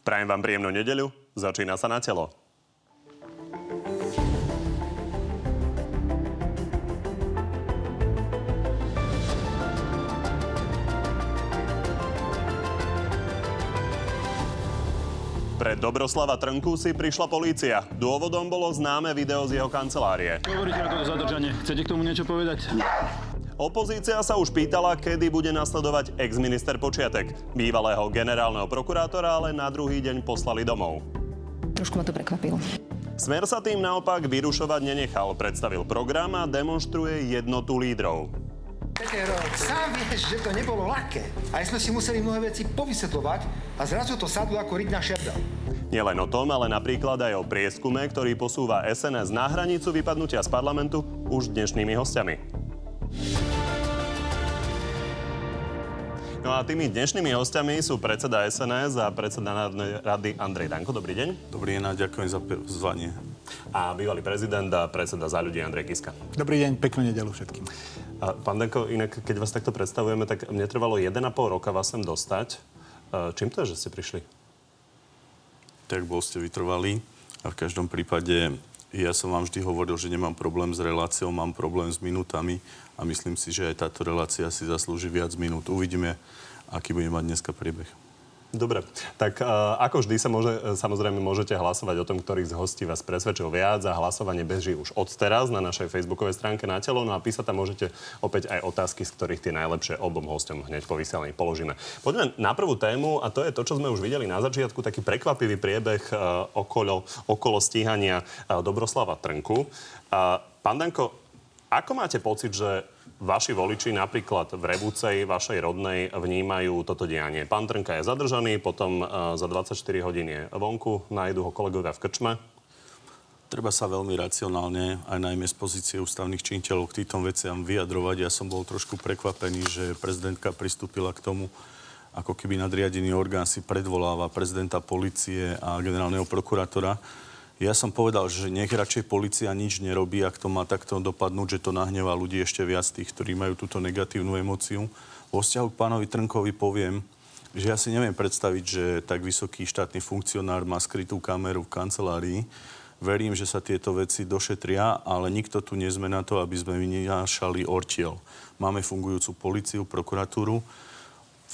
Prajem vám príjemnú nedeľu. Začína sa na telo. Pre Dobroslava Trnku si prišla polícia. Dôvodom bolo známe video z jeho kancelárie. Hovoríte to zadržanie. Chcete k tomu niečo povedať? Opozícia sa už pýtala, kedy bude nasledovať ex-minister Počiatek. Bývalého generálneho prokurátora ale na druhý deň poslali domov. Trošku ma to prekvapilo. Smer sa tým naopak vyrušovať nenechal. Predstavil program a demonstruje jednotu lídrov. Peter, sám vieš, že to nebolo ľahké. Aj sme si museli mnohé veci povysvetľovať a zrazu to sadlo ako riť na šerdel. Nielen o tom, ale napríklad aj o prieskume, ktorý posúva SNS na hranicu vypadnutia z parlamentu už dnešnými hostiami. No a tými dnešnými hostiami sú predseda SNS a predseda Národnej rady Andrej Danko. Dobrý deň. Dobrý deň a ďakujem za pozvanie. A bývalý prezident a predseda za ľudí Andrej Kiska. Dobrý deň, peknú nedelu všetkým. A pán Danko, inak keď vás takto predstavujeme, tak mne trvalo 1,5 roka vás sem dostať. Čím to je, že ste prišli? Tak bol ste vytrvalí a v každom prípade ja som vám vždy hovoril, že nemám problém s reláciou, mám problém s minútami a myslím si, že aj táto relácia si zaslúži viac minút. Uvidíme, aký bude mať dneska priebeh. Dobre, tak uh, ako vždy sa môže, samozrejme môžete hlasovať o tom, ktorý z hostí vás presvedčil viac a hlasovanie beží už od teraz na našej facebookovej stránke na telo. No a písať tam môžete opäť aj otázky, z ktorých tie najlepšie obom hostom hneď po vysielaní položíme. Poďme na prvú tému a to je to, čo sme už videli na začiatku, taký prekvapivý priebeh uh, okolo, okolo stíhania Dobroslava Trnku. Uh, pán Danko, ako máte pocit, že vaši voliči napríklad v Rebúcej, vašej rodnej, vnímajú toto dianie. Pán Trnka je zadržaný, potom uh, za 24 hodín je vonku, nájdu ho kolegovia v krčme. Treba sa veľmi racionálne, aj najmä z pozície ústavných činiteľov k týmto veciam vyjadrovať. Ja som bol trošku prekvapený, že prezidentka pristúpila k tomu, ako keby nadriadený orgán si predvoláva prezidenta policie a generálneho prokurátora. Ja som povedal, že nech radšej policia nič nerobí, ak to má takto dopadnúť, že to nahnevá ľudí ešte viac tých, ktorí majú túto negatívnu emóciu. Vo vzťahu k pánovi Trnkovi poviem, že ja si neviem predstaviť, že tak vysoký štátny funkcionár má skrytú kameru v kancelárii. Verím, že sa tieto veci došetria, ale nikto tu nie sme na to, aby sme vynášali ortiel. Máme fungujúcu policiu, prokuratúru.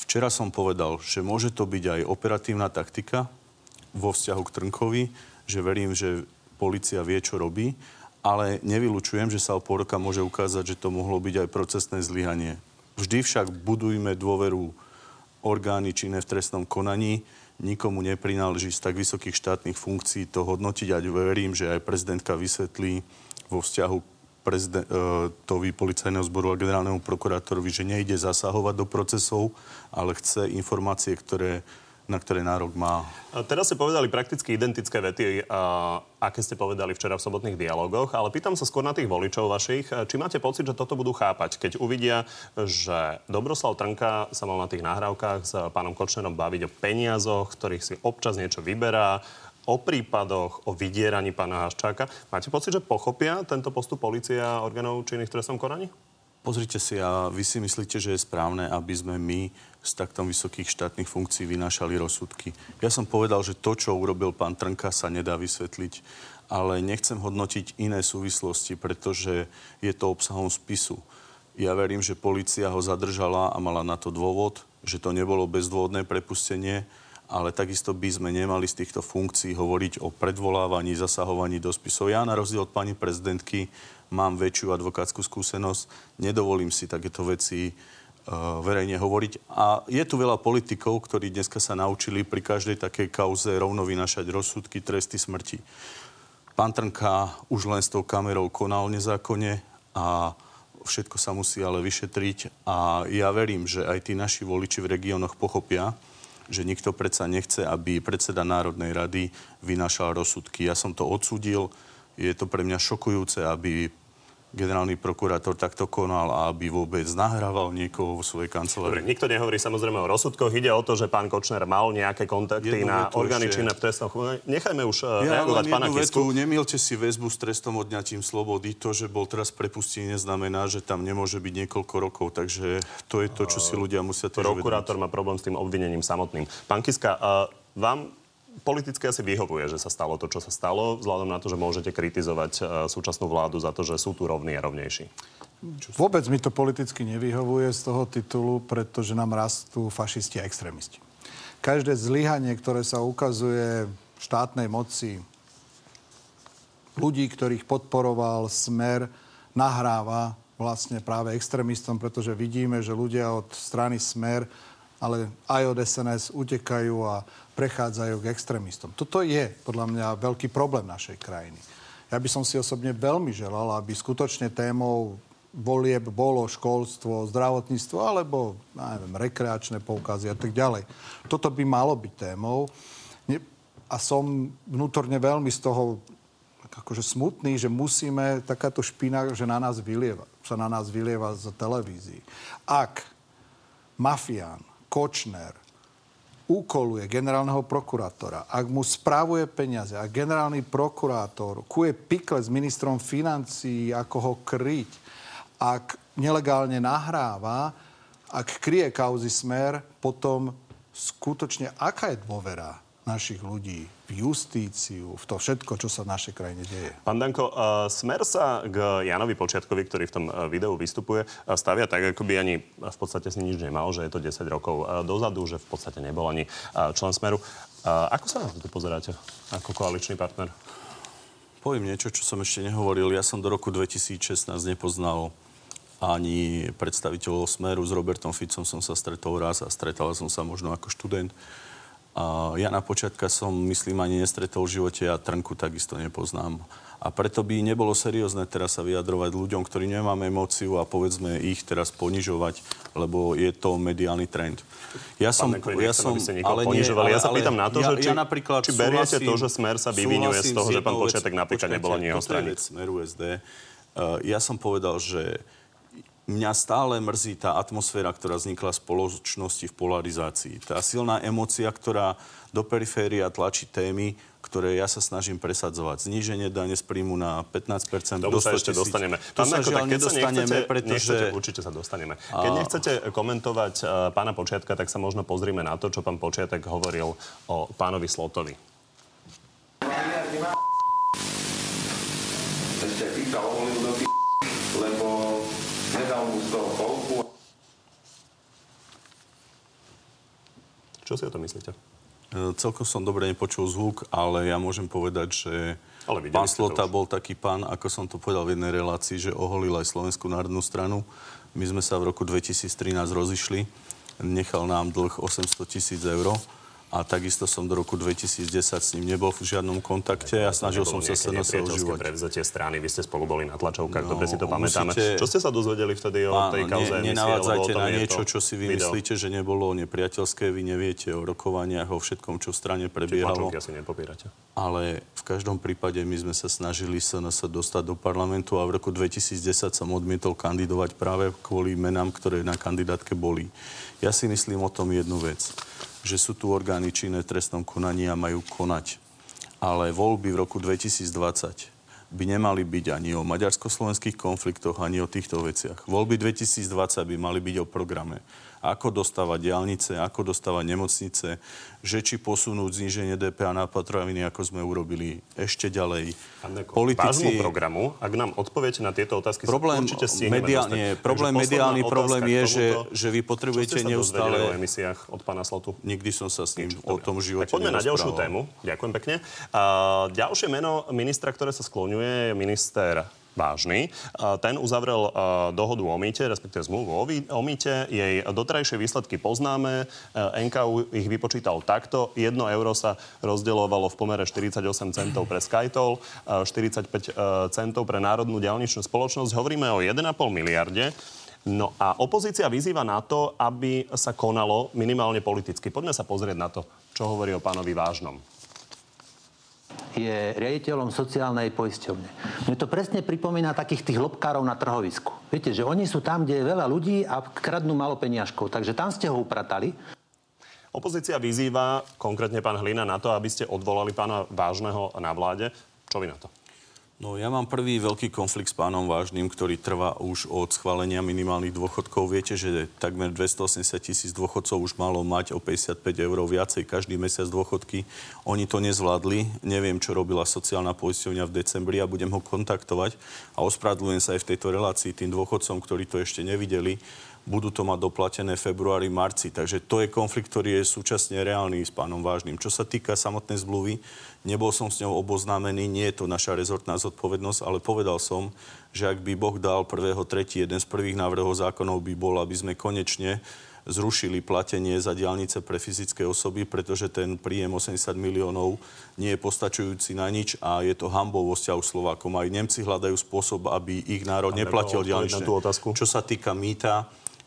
Včera som povedal, že môže to byť aj operatívna taktika vo vzťahu k Trnkovi, že verím, že policia vie, čo robí, ale nevylučujem, že sa o pol roka môže ukázať, že to mohlo byť aj procesné zlyhanie. Vždy však budujme dôveru orgány činné v trestnom konaní. Nikomu neprináleží z tak vysokých štátnych funkcií to hodnotiť a verím, že aj prezidentka vysvetlí vo vzťahu prezidentovi policajného zboru a generálnemu prokurátorovi, že nejde zasahovať do procesov, ale chce informácie, ktoré na ktoré nárok má. A teraz ste povedali prakticky identické vety, a, aké ste povedali včera v sobotných dialogoch, ale pýtam sa skôr na tých voličov vašich, či máte pocit, že toto budú chápať, keď uvidia, že Dobroslav Trnka sa mal na tých nahrávkach s pánom Kočnerom baviť o peniazoch, ktorých si občas niečo vyberá, o prípadoch, o vydieraní pána Haščáka. Máte pocit, že pochopia tento postup policia a orgánov činných v trestnom konaní? Pozrite si, a vy si myslíte, že je správne, aby sme my z takto vysokých štátnych funkcií vynášali rozsudky. Ja som povedal, že to, čo urobil pán Trnka, sa nedá vysvetliť, ale nechcem hodnotiť iné súvislosti, pretože je to obsahom spisu. Ja verím, že policia ho zadržala a mala na to dôvod, že to nebolo bezdôvodné prepustenie, ale takisto by sme nemali z týchto funkcií hovoriť o predvolávaní, zasahovaní do spisov. Ja na rozdiel od pani prezidentky mám väčšiu advokátsku skúsenosť, nedovolím si takéto veci uh, verejne hovoriť. A je tu veľa politikov, ktorí dneska sa naučili pri každej takej kauze rovno vynašať rozsudky, tresty smrti. Pán Trnka už len s tou kamerou konal nezákonne a všetko sa musí ale vyšetriť. A ja verím, že aj tí naši voliči v regiónoch pochopia, že nikto predsa nechce, aby predseda Národnej rady vynašal rozsudky. Ja som to odsudil, je to pre mňa šokujúce, aby generálny prokurátor takto konal a aby vôbec nahrával niekoho vo svojej kancelárii. Dobre, nikto nehovorí samozrejme o rozsudkoch. Ide o to, že pán Kočner mal nejaké kontakty Jednu na orgány činné v trestnom Nechajme už uh, ja reagovať pána Kisku. Nemielte si väzbu s trestom odňatím slobody. To, že bol teraz prepustený, neznamená, že tam nemôže byť niekoľko rokov. Takže to je to, čo si ľudia musia tiež Prokurátor má problém s tým obvinením samotným. Pán Kiska, uh, vám politicky asi vyhovuje, že sa stalo to, čo sa stalo, vzhľadom na to, že môžete kritizovať uh, súčasnú vládu za to, že sú tu rovní a rovnejší. Vôbec mi to politicky nevyhovuje z toho titulu, pretože nám rastú fašisti a extrémisti. Každé zlyhanie, ktoré sa ukazuje štátnej moci, ľudí, ktorých podporoval smer, nahráva vlastne práve extrémistom, pretože vidíme, že ľudia od strany smer, ale aj od SNS utekajú a prechádzajú k extrémistom. Toto je podľa mňa veľký problém našej krajiny. Ja by som si osobne veľmi želal, aby skutočne témou volieb bolo školstvo, zdravotníctvo alebo, neviem, rekreačné poukazy a tak ďalej. Toto by malo byť témou. A som vnútorne veľmi z toho akože smutný, že musíme, takáto špina, že na nás vylieva, sa na nás vylieva z televízií. Ak mafián, Kočner, úkoluje generálneho prokurátora, ak mu správuje peniaze a generálny prokurátor kuje pikle s ministrom financií, ako ho kryť, ak nelegálne nahráva, ak kryje kauzy smer, potom skutočne aká je dôvera našich ľudí v justíciu, v to všetko, čo sa v našej krajine deje. Pán Danko, uh, smer sa k Janovi Počiatkovi, ktorý v tom uh, videu vystupuje, uh, stavia tak, ako by ani v podstate si nič nemal, že je to 10 rokov dozadu, že v podstate nebol ani člen smeru. Ako sa na to pozeráte ako koaličný partner? Poviem niečo, čo som ešte nehovoril. Ja som do roku 2016 nepoznal ani predstaviteľov Smeru. S Robertom Ficom som sa stretol raz a stretal som sa možno ako študent. Uh, Jana Počiatka som, myslím, ani nestretol v živote a Trnku takisto nepoznám. A preto by nebolo seriózne teraz sa vyjadrovať ľuďom, ktorí nemáme emóciu a povedzme ich teraz ponižovať, lebo je to mediálny trend. Ja som, Neko, ja som, ale nie, ale, ja sa pýtam na to, ja, že či, ja napríklad či beriete to, že Smer sa vyvinuje z toho, že pán Počiatek napríklad nebol ani jeho strany. Smeru SD. Uh, ja som povedal, že mňa stále mrzí tá atmosféra, ktorá vznikla v spoločnosti v polarizácii. Tá silná emocia, ktorá do periféria tlačí témy, ktoré ja sa snažím presadzovať. Zníženie dane z príjmu na 15 do 100 sa ešte dostaneme. To sa žiaľ nedostaneme, pretože... Nechcete, určite sa dostaneme. Keď a... nechcete komentovať uh, pána Počiatka, tak sa možno pozrime na to, čo pán Počiatek hovoril o pánovi Slotovi. Ešte Čo si o tom myslíte? E, celkom som dobre nepočul zvuk, ale ja môžem povedať, že ale pán Slota bol taký pán, ako som to povedal v jednej relácii, že oholil aj Slovenskú národnú stranu. My sme sa v roku 2013 rozišli. Nechal nám dlh 800 tisíc eur a takisto som do roku 2010 s ním nebol v žiadnom kontakte a snažil som sa sa na užívať. prevzatie strany, vy ste spolu boli na tlačovkách, no, dobre si to pamätáme. Musíte... Čo ste sa dozvedeli vtedy o tej kauze ne, Nenavádzajte na niečo, čo si vy video. myslíte, že nebolo nepriateľské, vy neviete o rokovaniach, o všetkom, čo v strane prebiehalo. Či asi nepopírate. Ale v každom prípade my sme sa snažili sa dostať do parlamentu a v roku 2010 som odmietol kandidovať práve kvôli menám, ktoré na kandidátke boli. Ja si myslím o tom jednu vec že sú tu orgány činné v trestnom konaní a majú konať. Ale voľby v roku 2020 by nemali byť ani o maďarsko-slovenských konfliktoch, ani o týchto veciach. Voľby 2020 by mali byť o programe ako dostávať diálnice, ako dostávať nemocnice, že či posunúť zníženie DPA na potraviny, ako sme urobili ešte ďalej. Politici... programu, ak nám odpoviete na tieto otázky, problém, určite media, nie, problém, mediálny problém je, že, že vy potrebujete neustále... o emisiách od pána Slotu? Nikdy som sa s ním Nič, o tom živote tak poďme na ďalšiu tému. Ďakujem pekne. Uh, ďalšie meno ministra, ktoré sa skloňuje, je minister vážny. Ten uzavrel dohodu o mýte, respektíve zmluvu o mýte. Jej dotrajšie výsledky poznáme. NKU ich vypočítal takto. 1 euro sa rozdeľovalo v pomere 48 centov pre Skytol, 45 centov pre Národnú diálničnú spoločnosť. Hovoríme o 1,5 miliarde. No a opozícia vyzýva na to, aby sa konalo minimálne politicky. Poďme sa pozrieť na to, čo hovorí o pánovi Vážnom je riaditeľom sociálnej poisťovne. Mne to presne pripomína takých tých lobkárov na trhovisku. Viete, že oni sú tam, kde je veľa ľudí a kradnú malo peniažkov. Takže tam ste ho upratali. Opozícia vyzýva, konkrétne pán Hlina, na to, aby ste odvolali pána Vážneho na vláde. Čo vy na to? No ja mám prvý veľký konflikt s pánom Vážnym, ktorý trvá už od schválenia minimálnych dôchodkov. Viete, že takmer 280 tisíc dôchodcov už malo mať o 55 eur viacej každý mesiac dôchodky. Oni to nezvládli. Neviem, čo robila sociálna poisťovňa v decembri a budem ho kontaktovať. A ospravedlňujem sa aj v tejto relácii tým dôchodcom, ktorí to ešte nevideli budú to mať doplatené v februári, marci. Takže to je konflikt, ktorý je súčasne reálny s pánom Vážnym. Čo sa týka samotnej zmluvy, nebol som s ňou oboznámený, nie je to naša rezortná zodpovednosť, ale povedal som, že ak by Boh dal 1.3. jeden z prvých návrhov zákonov by bol, aby sme konečne zrušili platenie za diálnice pre fyzické osoby, pretože ten príjem 80 miliónov nie je postačujúci na nič a je to hambou vo vzťahu Slovákom. Aj Nemci hľadajú spôsob, aby ich národ neplatil diálničné. Čo sa týka mýta,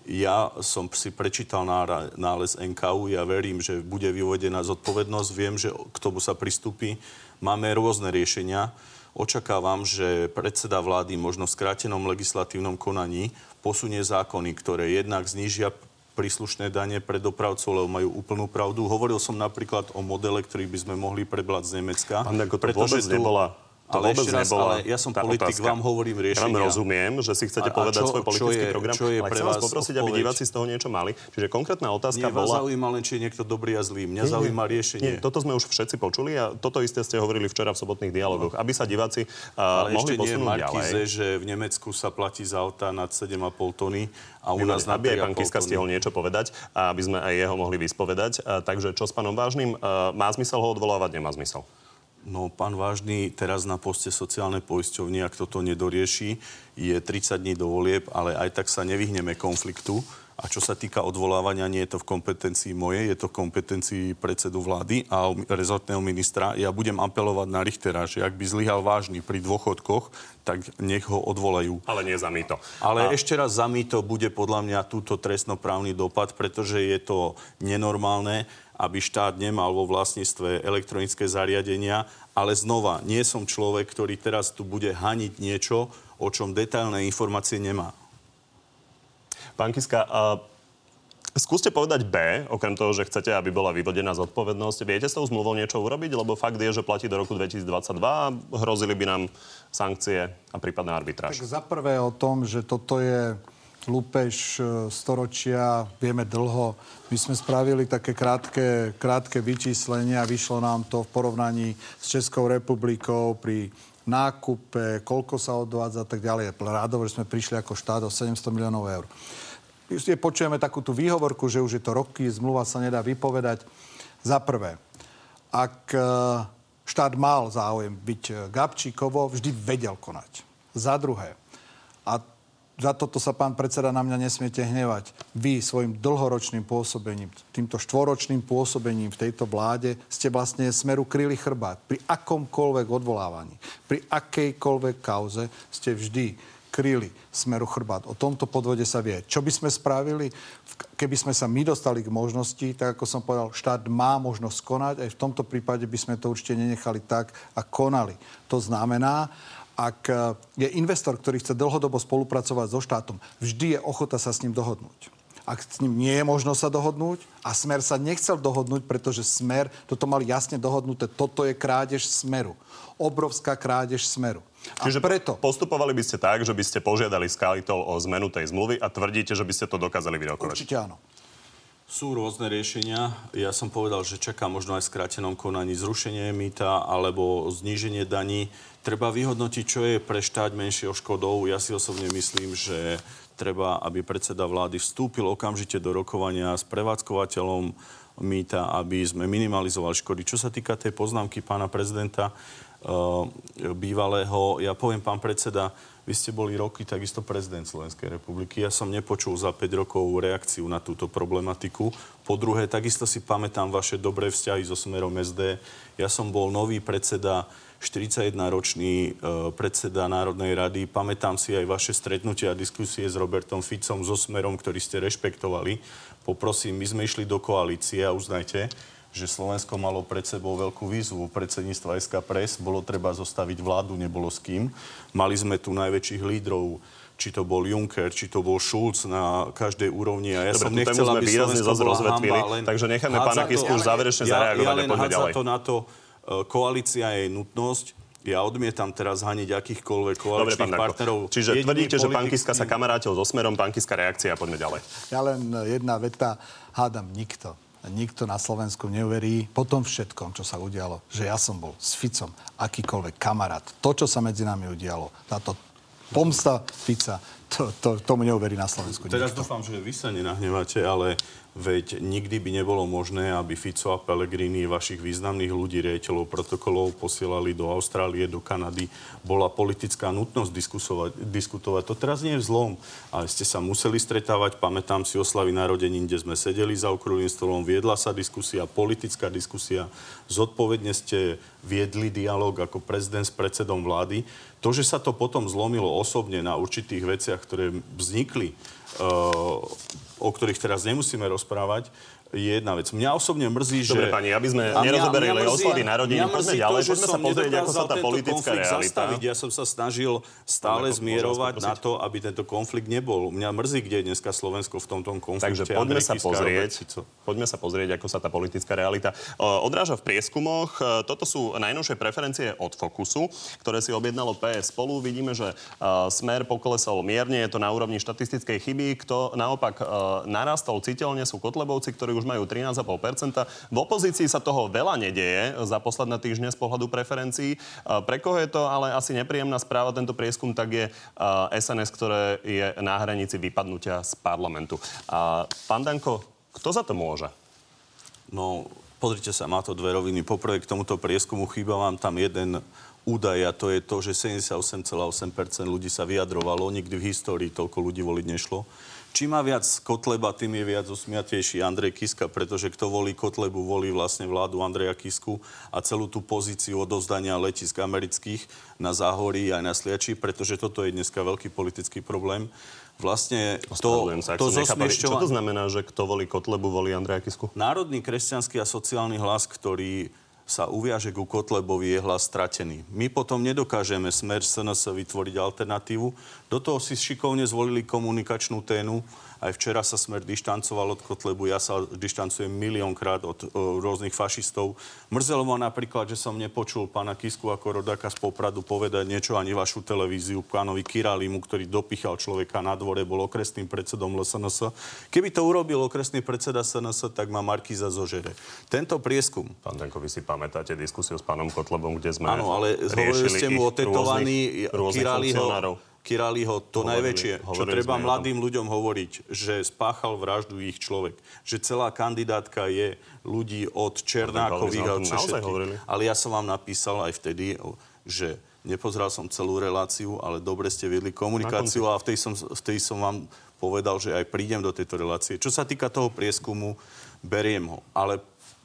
ja som si prečítal nález NKU, ja verím, že bude vyvodená zodpovednosť, viem, že k tomu sa pristúpi. Máme rôzne riešenia. Očakávam, že predseda vlády možno v skrátenom legislatívnom konaní posunie zákony, ktoré jednak znížia príslušné dane pre dopravcov, lebo majú úplnú pravdu. Hovoril som napríklad o modele, ktorý by sme mohli prebrať z Nemecka. Pán to pretože tu... nebola to ale vôbec raz, ale ja som politik, otázka. vám hovorím riešenia. Ja rozumiem, že si chcete a, povedať a čo, svoj politický čo je, program, čo je ale chcem vás poprosiť, odpoveď? aby diváci z toho niečo mali. Čiže konkrétna otázka Nie, bola... Zaujíma len, či je niekto dobrý a zlý. Mňa nie, zaujíma riešenie. Nie, toto sme už všetci počuli a toto isté ste hovorili včera v sobotných dialogoch, no. aby sa diváci uh, ale mohli ešte posunúť nie ďalej. že v Nemecku sa platí za auta nad 7,5 tony a u nás na Aby aj pán Kiska stihol niečo povedať, a aby sme aj jeho mohli vyspovedať. Takže čo s pánom Vážnym? Má zmysel ho odvolávať? Nemá zmysel. No, pán Vážny, teraz na poste sociálnej poisťovny, ak toto nedorieši, je 30 dní do volieb, ale aj tak sa nevyhneme konfliktu. A čo sa týka odvolávania, nie je to v kompetencii mojej, je to v kompetencii predsedu vlády a rezortného ministra. Ja budem apelovať na Richtera, že ak by zlyhal vážny pri dôchodkoch, tak nech ho odvolajú. Ale nie za mýto. Ale a... ešte raz za mýto bude podľa mňa túto trestnoprávny dopad, pretože je to nenormálne aby štát nemal vo vlastníctve elektronické zariadenia, ale znova, nie som človek, ktorý teraz tu bude haniť niečo, o čom detailné informácie nemá. Pán Kiska, uh... Skúste povedať B, okrem toho, že chcete, aby bola vyvodená zodpovednosť. Viete s tou zmluvou niečo urobiť? Lebo fakt je, že platí do roku 2022 a hrozili by nám sankcie a prípadná arbitráž. Tak za prvé o tom, že toto je lúpež e, storočia, vieme dlho. My sme spravili také krátke, krátke vyčíslenia, vyšlo nám to v porovnaní s Českou republikou pri nákupe, koľko sa odvádza a tak ďalej. Rádovo, že sme prišli ako štát o 700 miliónov eur. Počujeme takú tú výhovorku, že už je to roky, zmluva sa nedá vypovedať. Za prvé, ak e, štát mal záujem byť e, Gabčíkovo, vždy vedel konať. Za druhé, a za toto sa pán predseda na mňa nesmiete hnevať. Vy svojim dlhoročným pôsobením, týmto štvoročným pôsobením v tejto vláde ste vlastne smeru kryli chrbát. Pri akomkoľvek odvolávaní, pri akejkoľvek kauze ste vždy kryli smeru chrbát. O tomto podvode sa vie. Čo by sme spravili, keby sme sa my dostali k možnosti, tak ako som povedal, štát má možnosť konať, aj v tomto prípade by sme to určite nenechali tak a konali. To znamená, ak e, je investor, ktorý chce dlhodobo spolupracovať so štátom, vždy je ochota sa s ním dohodnúť. Ak s ním nie je možno sa dohodnúť a Smer sa nechcel dohodnúť, pretože Smer toto mal jasne dohodnuté, toto je krádež Smeru. Obrovská krádež Smeru. A Čiže preto... postupovali by ste tak, že by ste požiadali Skalitol o zmenu tej zmluvy a tvrdíte, že by ste to dokázali vyrokovať? Určite áno. Sú rôzne riešenia. Ja som povedal, že čaká možno aj v skrátenom konaní zrušenie mýta alebo zníženie daní. Treba vyhodnotiť, čo je pre štát menšieho škodou. Ja si osobne myslím, že treba, aby predseda vlády vstúpil okamžite do rokovania s prevádzkovateľom mýta, aby sme minimalizovali škody. Čo sa týka tej poznámky pána prezidenta, bývalého, ja poviem, pán predseda, vy ste boli roky takisto prezident Slovenskej republiky. Ja som nepočul za 5 rokov reakciu na túto problematiku. Po druhé, takisto si pamätám vaše dobré vzťahy so Smerom SD. Ja som bol nový predseda 41-ročný e, predseda Národnej rady. Pamätám si aj vaše stretnutia a diskusie s Robertom Ficom, so Smerom, ktorý ste rešpektovali. Poprosím, my sme išli do koalície a uznajte, že Slovensko malo pred sebou veľkú výzvu predsedníctva SK Press. Bolo treba zostaviť vládu, nebolo s kým. Mali sme tu najväčších lídrov či to bol Juncker, či to bol Schulz na každej úrovni. A ja Dobre, som nechcel, aby Slovensko bola hamba, len takže necháme pána Kisku už záverečne ja, zareagovať ja len ďalej. to na to, e, koalícia je nutnosť, Ja odmietam teraz haniť akýchkoľvek koaličných partnerov. Čiže Jediný tvrdíte, že pán politik Kiska sa kamarátil so Smerom, pán Kiska reakcia a poďme ďalej. Ja len jedna veta, hádam nikto. Nikto na Slovensku neuverí po tom všetkom, čo sa udialo, že ja som bol s Ficom akýkoľvek kamarát. To, čo sa medzi nami udialo, táto pomsta Fica, to, to, tomu neuverí na Slovensku Teraz nikto. dúfam, že vy sa nenahneváte, ale veď nikdy by nebolo možné, aby Fico a Pellegrini vašich významných ľudí, riaditeľov protokolov posielali do Austrálie, do Kanady. Bola politická nutnosť diskutovať. To teraz nie je vzlom, ale ste sa museli stretávať. Pamätám si oslavy narodenín, kde sme sedeli za okrúhlym stolom, viedla sa diskusia, politická diskusia. Zodpovedne ste viedli dialog ako prezident s predsedom vlády. To, že sa to potom zlomilo osobne na určitých veciach, ktoré vznikli, o ktorých teraz nemusíme rozprávať, je jedna vec. Mňa osobne mrzí, že... Dobre, pani, aby sme mňa- nerozoberali mňa mrzí- oslavy narodenín, mňa poďme ďalej, poďme sa pozrieť, ako sa tá politická realita. Zastaviť. Ja som sa snažil stále Jakub, zmierovať na to, aby tento konflikt nebol. Mňa mrzí, kde je dneska Slovensko v tomto konflikte. Takže poďme Andrej sa Kiska pozrieť, poďme sa pozrieť, ako sa tá politická realita e, odráža v prieskumoch. E, Toto sú najnovšie preferencie od Fokusu, ktoré si objednalo PS spolu. Vidíme, že e, smer poklesol mierne, je to na úrovni štatistickej chyby. Kto naopak narastol citeľne sú Kotlebovci, ktorí už majú 13,5%. V opozícii sa toho veľa nedieje za posledné týždne z pohľadu preferencií. Pre koho je to ale asi nepríjemná správa, tento prieskum, tak je SNS, ktoré je na hranici vypadnutia z parlamentu. A pán Danko, kto za to môže? No, pozrite sa, má to dve roviny. Poprvé k tomuto prieskumu chýba vám tam jeden údaj a to je to, že 78,8% ľudí sa vyjadrovalo. Nikdy v histórii toľko ľudí voliť nešlo. Čím má viac Kotleba, tým je viac usmiatejší Andrej Kiska, pretože kto volí Kotlebu, volí vlastne vládu Andreja Kisku a celú tú pozíciu odovzdania letisk amerických na Záhorí aj na Sliači, pretože toto je dneska veľký politický problém. Vlastne to, sa, to nechápal. Čo zosmiešťova- to znamená, že kto volí Kotlebu, volí Andreja Kisku? Národný kresťanský a sociálny hlas, ktorý sa uviaže ku Kotlebovi, je hlas stratený. My potom nedokážeme smer SNS vytvoriť alternatívu. Do toho si šikovne zvolili komunikačnú ténu. Aj včera sa smer dištancoval od Kotlebu. Ja sa dištancujem miliónkrát od o, rôznych fašistov. Mrzelo ma napríklad, že som nepočul pána Kisku ako rodáka z Popradu povedať niečo ani vašu televíziu pánovi Kiralimu, ktorý dopichal človeka na dvore, bol okresným predsedom LSNS. Keby to urobil okresný predseda SNS, tak má Markíza zožere. Tento prieskum Pán Danko, vy si pamätáte diskusiu s pánom Kotlebom, kde sme Áno, ale hovorili ste mu o tetovaní. Kiraliho. Kiraliho, to Hovorili- najväčšie, čo hovorili treba sme o tom. mladým ľuďom hovoriť, že spáchal vraždu ich človek. Že celá kandidátka je ľudí od Černákových a od. Ale ja som vám napísal aj vtedy, že nepozeral som celú reláciu, ale dobre ste viedli komunikáciu a v tej som, v tej som vám povedal, že aj prídem do tejto relácie. Čo sa týka toho prieskumu, beriem ho. Ale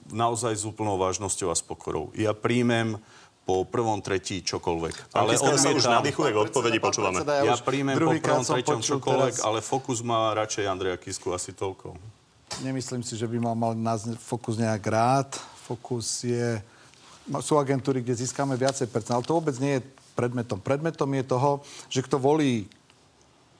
naozaj s úplnou vážnosťou a s pokorou. Ja príjmem po prvom tretí čokoľvek. Pán ale Kiska sa už nadýchuje k odpovedi, počúvame. predseda, ja už príjmem po prvom, treťom čokoľvek, teraz- ale Fokus má radšej Andreja Kisku asi toľko. Nemyslím si, že by mal, mal nás Fokus nejak rád. Fokus je... Sú agentúry, kde získame viacej percent, ale to vôbec nie je predmetom. Predmetom je toho, že kto volí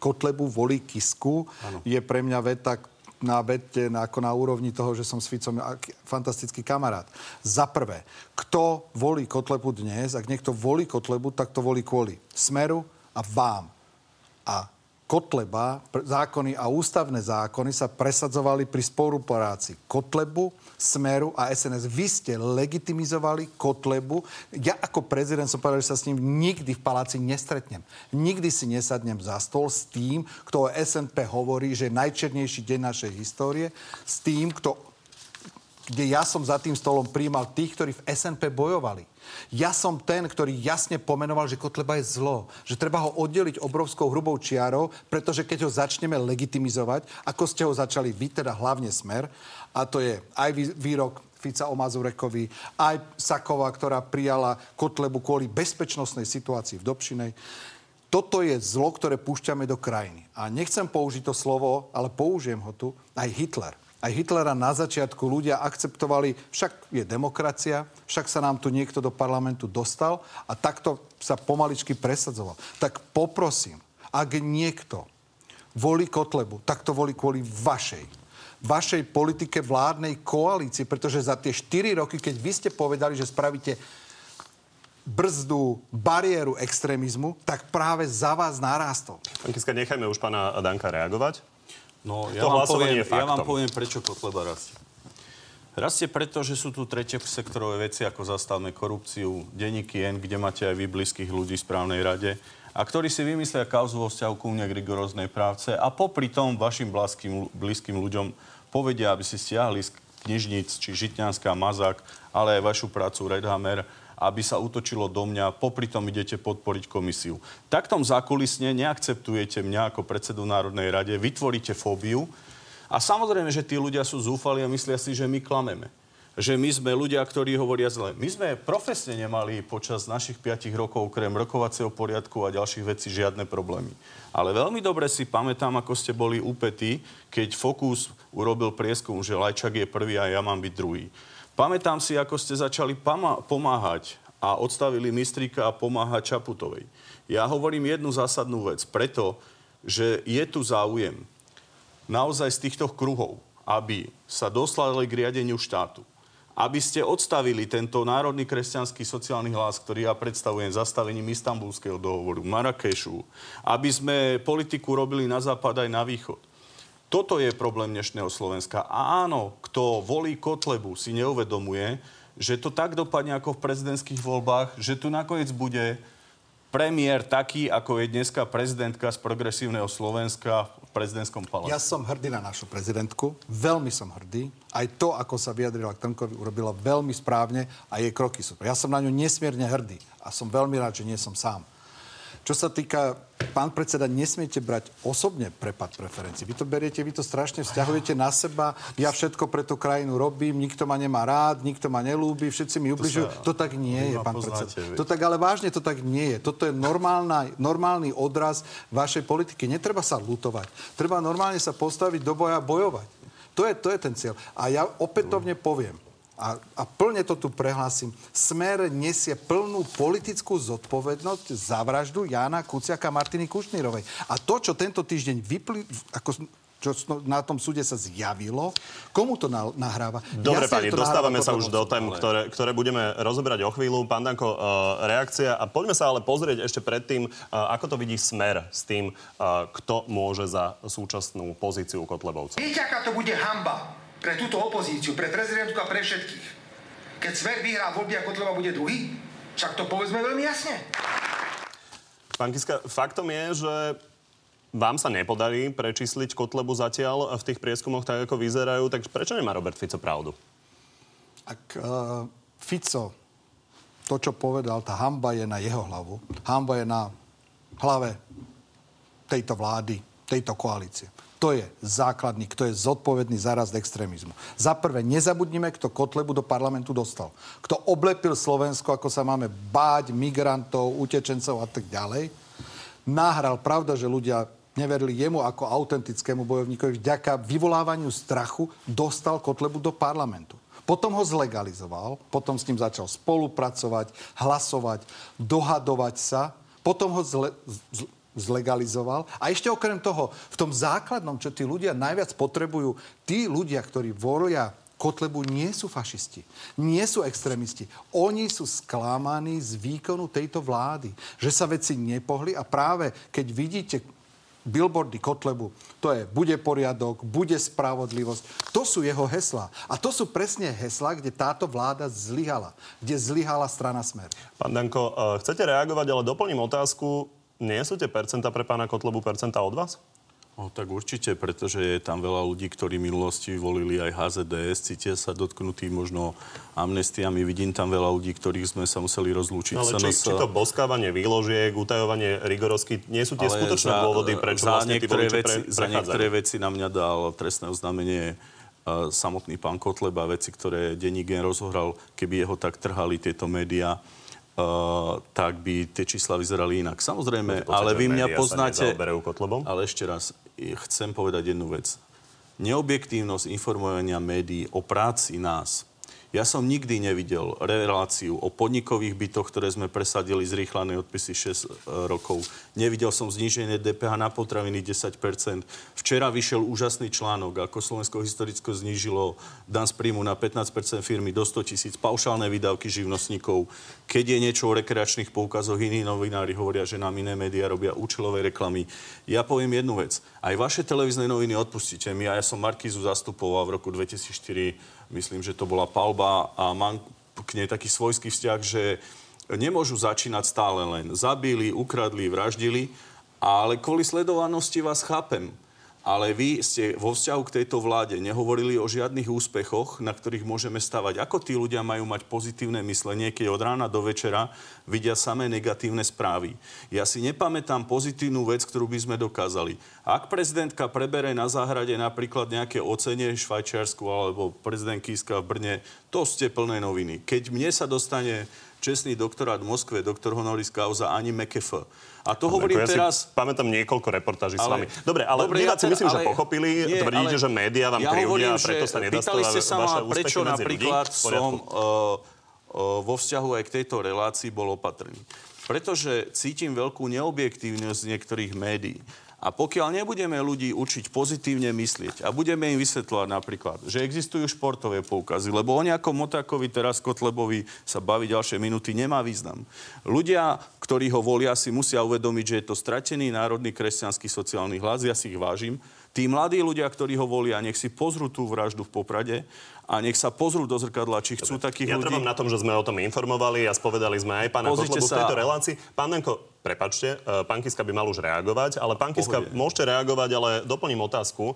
Kotlebu, volí Kisku, ano. je pre mňa veta na vete na, ako na úrovni toho, že som s Ficom fantastický kamarát. Za prvé, kto volí Kotlebu dnes, ak niekto volí Kotlebu, tak to volí kvôli Smeru a vám. A Kotleba, zákony a ústavné zákony sa presadzovali pri spolupráci Kotlebu, Smeru a SNS. Vy ste legitimizovali Kotlebu. Ja ako prezident som povedal, že sa s ním nikdy v paláci nestretnem. Nikdy si nesadnem za stôl s tým, kto o SNP hovorí, že je najčernejší deň našej histórie, s tým, kto kde ja som za tým stolom príjmal tých, ktorí v SNP bojovali. Ja som ten, ktorý jasne pomenoval, že Kotleba je zlo, že treba ho oddeliť obrovskou hrubou čiarou, pretože keď ho začneme legitimizovať, ako ste ho začali vy, teda hlavne Smer, a to je aj vý- výrok Fica o Mazurekovi, aj Saková, ktorá prijala Kotlebu kvôli bezpečnostnej situácii v Dobšinej. Toto je zlo, ktoré púšťame do krajiny. A nechcem použiť to slovo, ale použijem ho tu, aj Hitler. Aj Hitlera na začiatku ľudia akceptovali, však je demokracia, však sa nám tu niekto do parlamentu dostal a takto sa pomaličky presadzoval. Tak poprosím, ak niekto volí Kotlebu, tak to volí kvôli vašej vašej politike vládnej koalície, pretože za tie 4 roky, keď vy ste povedali, že spravíte brzdu, bariéru extrémizmu, tak práve za vás narástol. Pán Kiska, nechajme už pána Danka reagovať. No, ja To vám, poviem, je ja vám faktom. poviem, prečo Kotleba rastie. Rastie preto, že sú tu tretie sektorové veci, ako zastavme korupciu, denníky N, kde máte aj vy blízkych ľudí v správnej rade, a ktorí si vymyslia kauzu vo vzťahu ku mne k rigoróznej práce a popri tom vašim blízkym, blízkym ľuďom povedia, aby si stiahli z knižnic, či Žitňanská, Mazák, ale aj vašu prácu Redhammer, aby sa útočilo do mňa, popri tom idete podporiť komisiu. Taktom zákulisne neakceptujete mňa ako predsedu Národnej rade, vytvoríte fóbiu a samozrejme, že tí ľudia sú zúfali a myslia si, že my klameme. Že my sme ľudia, ktorí hovoria zle. My sme profesne nemali počas našich 5 rokov, okrem rokovacieho poriadku a ďalších vecí, žiadne problémy. Ale veľmi dobre si pamätám, ako ste boli úpetí, keď Focus urobil prieskum, že Lajčak je prvý a ja mám byť druhý. Pamätám si, ako ste začali pomáhať a odstavili Mistrika a pomáhať Čaputovej. Ja hovorím jednu zásadnú vec, preto, že je tu záujem naozaj z týchto kruhov, aby sa doslali k riadeniu štátu, aby ste odstavili tento národný kresťanský sociálny hlas, ktorý ja predstavujem zastavením istambulského dohovoru, Marrakešu, aby sme politiku robili na západ aj na východ. Toto je problém dnešného Slovenska. A áno, kto volí Kotlebu, si neuvedomuje, že to tak dopadne ako v prezidentských voľbách, že tu nakoniec bude premiér taký, ako je dneska prezidentka z progresívneho Slovenska v prezidentskom paláci. Ja som hrdý na našu prezidentku, veľmi som hrdý. Aj to, ako sa vyjadrila k Trnkovi, urobila veľmi správne a jej kroky sú. Ja som na ňu nesmierne hrdý a som veľmi rád, že nie som sám. Čo sa týka, pán predseda, nesmiete brať osobne prepad preferencií. Vy to beriete, vy to strašne vzťahujete na seba. Ja všetko pre tú krajinu robím, nikto ma nemá rád, nikto ma nelúbi, všetci mi ubližujú. To, sa- tak nie je, pán poznáte, predseda. To tak ale vážne to tak nie je. Toto je normálna, normálny odraz vašej politiky. Netreba sa lutovať. Treba normálne sa postaviť do boja a bojovať. To je, to je ten cieľ. A ja opätovne poviem, a, a plne to tu prehlásim, Smer nesie plnú politickú zodpovednosť za vraždu Jána Kuciaka a Martiny Kušnírovej. A to, čo tento týždeň vypli, ako čo sno- na tom súde sa zjavilo, komu to na, nahráva? Dobre, Jasne, pani, dostávame sa už do tém, ktoré, ktoré budeme rozoberať o chvíľu. Pán Danko, uh, reakcia. A poďme sa ale pozrieť ešte predtým, uh, ako to vidí Smer s tým, uh, kto môže za súčasnú pozíciu Kotlebovcov. Viete, aká to bude hamba pre túto opozíciu, pre prezidentku a pre všetkých? Keď Smer vyhrá voľby a Kotleba bude druhý? Však to povedzme veľmi jasne. Pán Kiska, faktom je, že vám sa nepodarí prečísliť Kotlebu zatiaľ v tých prieskumoch tak, ako vyzerajú, tak prečo nemá Robert Fico pravdu? Ak uh, Fico to, čo povedal, tá hamba je na jeho hlavu. Hamba je na hlave tejto vlády, tejto koalície. To je základný, kto je zodpovedný za rast extrémizmu. Za prvé, nezabudnime, kto Kotlebu do parlamentu dostal. Kto oblepil Slovensko, ako sa máme báť migrantov, utečencov a tak ďalej. Nahral, pravda, že ľudia neverili jemu ako autentickému bojovníkovi. Vďaka vyvolávaniu strachu dostal Kotlebu do parlamentu. Potom ho zlegalizoval, potom s ním začal spolupracovať, hlasovať, dohadovať sa. Potom ho zle, z, zlegalizoval. A ešte okrem toho, v tom základnom, čo tí ľudia najviac potrebujú, tí ľudia, ktorí volia Kotlebu, nie sú fašisti, nie sú extrémisti. Oni sú sklamaní z výkonu tejto vlády, že sa veci nepohli a práve keď vidíte billboardy Kotlebu, to je bude poriadok, bude spravodlivosť. To sú jeho heslá. A to sú presne heslá, kde táto vláda zlyhala. Kde zlyhala strana Smer. Pán Danko, uh, chcete reagovať, ale doplním otázku. Nie sú tie percenta pre pána Kotlebu percenta od vás? No, tak určite, pretože je tam veľa ľudí, ktorí v minulosti volili aj HZDS, cítia sa dotknutí možno amnestiami. Vidím tam veľa ľudí, ktorých sme sa museli rozlúčiť. Ale či, či to boskávanie výložiek, utajovanie rigorovsky, nie sú tie Ale skutočné za- dôvody, prečo za vlastne tí voliči veci, pre, Za niektoré veci na mňa dal trestné oznámenie uh, samotný pán Kotleba, veci, ktoré denní gen rozohral, keby jeho tak trhali tieto médiá, uh, tak by tie čísla vyzerali inak. Samozrejme, ale vy mňa poznáte... Ale ešte raz, chcem povedať jednu vec. Neobjektívnosť informovania médií o práci nás Ja som nikdy nevidel reláciu o podnikových bytoch, ktoré sme presadili zrýchlané odpisy 6 e, rokov. Nevidel som zníženie DPH na potraviny 10% Včera vyšiel úžasný článok, ako Slovensko historicko znížilo dan z príjmu na 15% firmy do 100 tisíc, paušálne výdavky živnostníkov. Keď je niečo o rekreačných poukazoch, iní novinári hovoria, že nám iné médiá robia účelové reklamy. Ja poviem jednu vec. Aj vaše televízne noviny odpustíte mi, a ja som Markízu zastupoval v roku 2004 myslím, že to bola palba a mám k nej taký svojský vzťah, že nemôžu začínať stále len. Zabili, ukradli, vraždili, ale kvôli sledovanosti vás chápem ale vy ste vo vzťahu k tejto vláde nehovorili o žiadnych úspechoch, na ktorých môžeme stavať. Ako tí ľudia majú mať pozitívne myslenie, keď od rána do večera vidia samé negatívne správy? Ja si nepamätám pozitívnu vec, ktorú by sme dokázali. Ak prezidentka prebere na záhrade napríklad nejaké ocenie v Švajčiarsku alebo prezident Kiska v Brne, to ste plné noviny. Keď mne sa dostane čestný doktorát v Moskve, doktor honoris causa ani MKF. A to Dobre, hovorím ja teraz... pamätám niekoľko reportáží ale, s vami. Dobre, ale dobre, diváci ja myslím, ale, že pochopili, nie, tvrdíte, že médiá vám ja krivdia a preto sa nedostáva ste sa ma, prečo napríklad ľudí? som uh, uh, vo vzťahu aj k tejto relácii bol opatrný. Pretože cítim veľkú neobjektívnosť niektorých médií. A pokiaľ nebudeme ľudí učiť pozitívne myslieť a budeme im vysvetľovať napríklad, že existujú športové poukazy, lebo o nejakom Motákovi teraz Kotlebovi sa baviť ďalšie minúty nemá význam. Ľudia, ktorí ho volia, si musia uvedomiť, že je to stratený národný kresťanský sociálny hlas, ja si ich vážim. Tí mladí ľudia, ktorí ho volia, nech si pozrú tú vraždu v Poprade a nech sa pozrú do zrkadla, či chcú Dobre. takých ja ľudí. Ja na tom, že sme o tom informovali a spovedali sme aj pána Kotlebu sa... v tejto relácii. Pán Nenko, prepačte, e, pán Kiska by mal už reagovať, ale pán Kiska, Pohode. môžete reagovať, ale doplním otázku.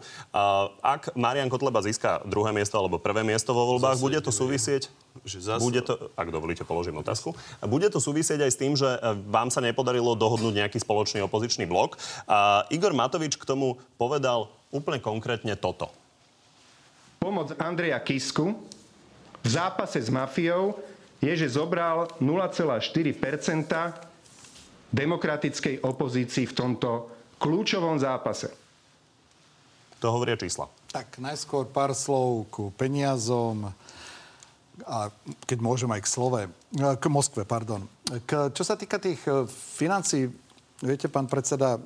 Ak Marian Kotleba získa druhé miesto alebo prvé miesto vo voľbách, zase bude to súvisieť... Že zase... Bude to, ak dovolíte, položím otázku. Bude to súvisieť aj s tým, že e, vám sa nepodarilo dohodnúť nejaký spoločný opozičný blok. A Igor Matovič k tomu povedal úplne konkrétne toto pomoc Andreja Kisku v zápase s mafiou je, že zobral 0,4% demokratickej opozícii v tomto kľúčovom zápase. To hovoria čísla. Tak najskôr pár slov ku peniazom a keď môžem aj k slove, k Moskve, pardon. K, čo sa týka tých e, financí, viete, pán predseda,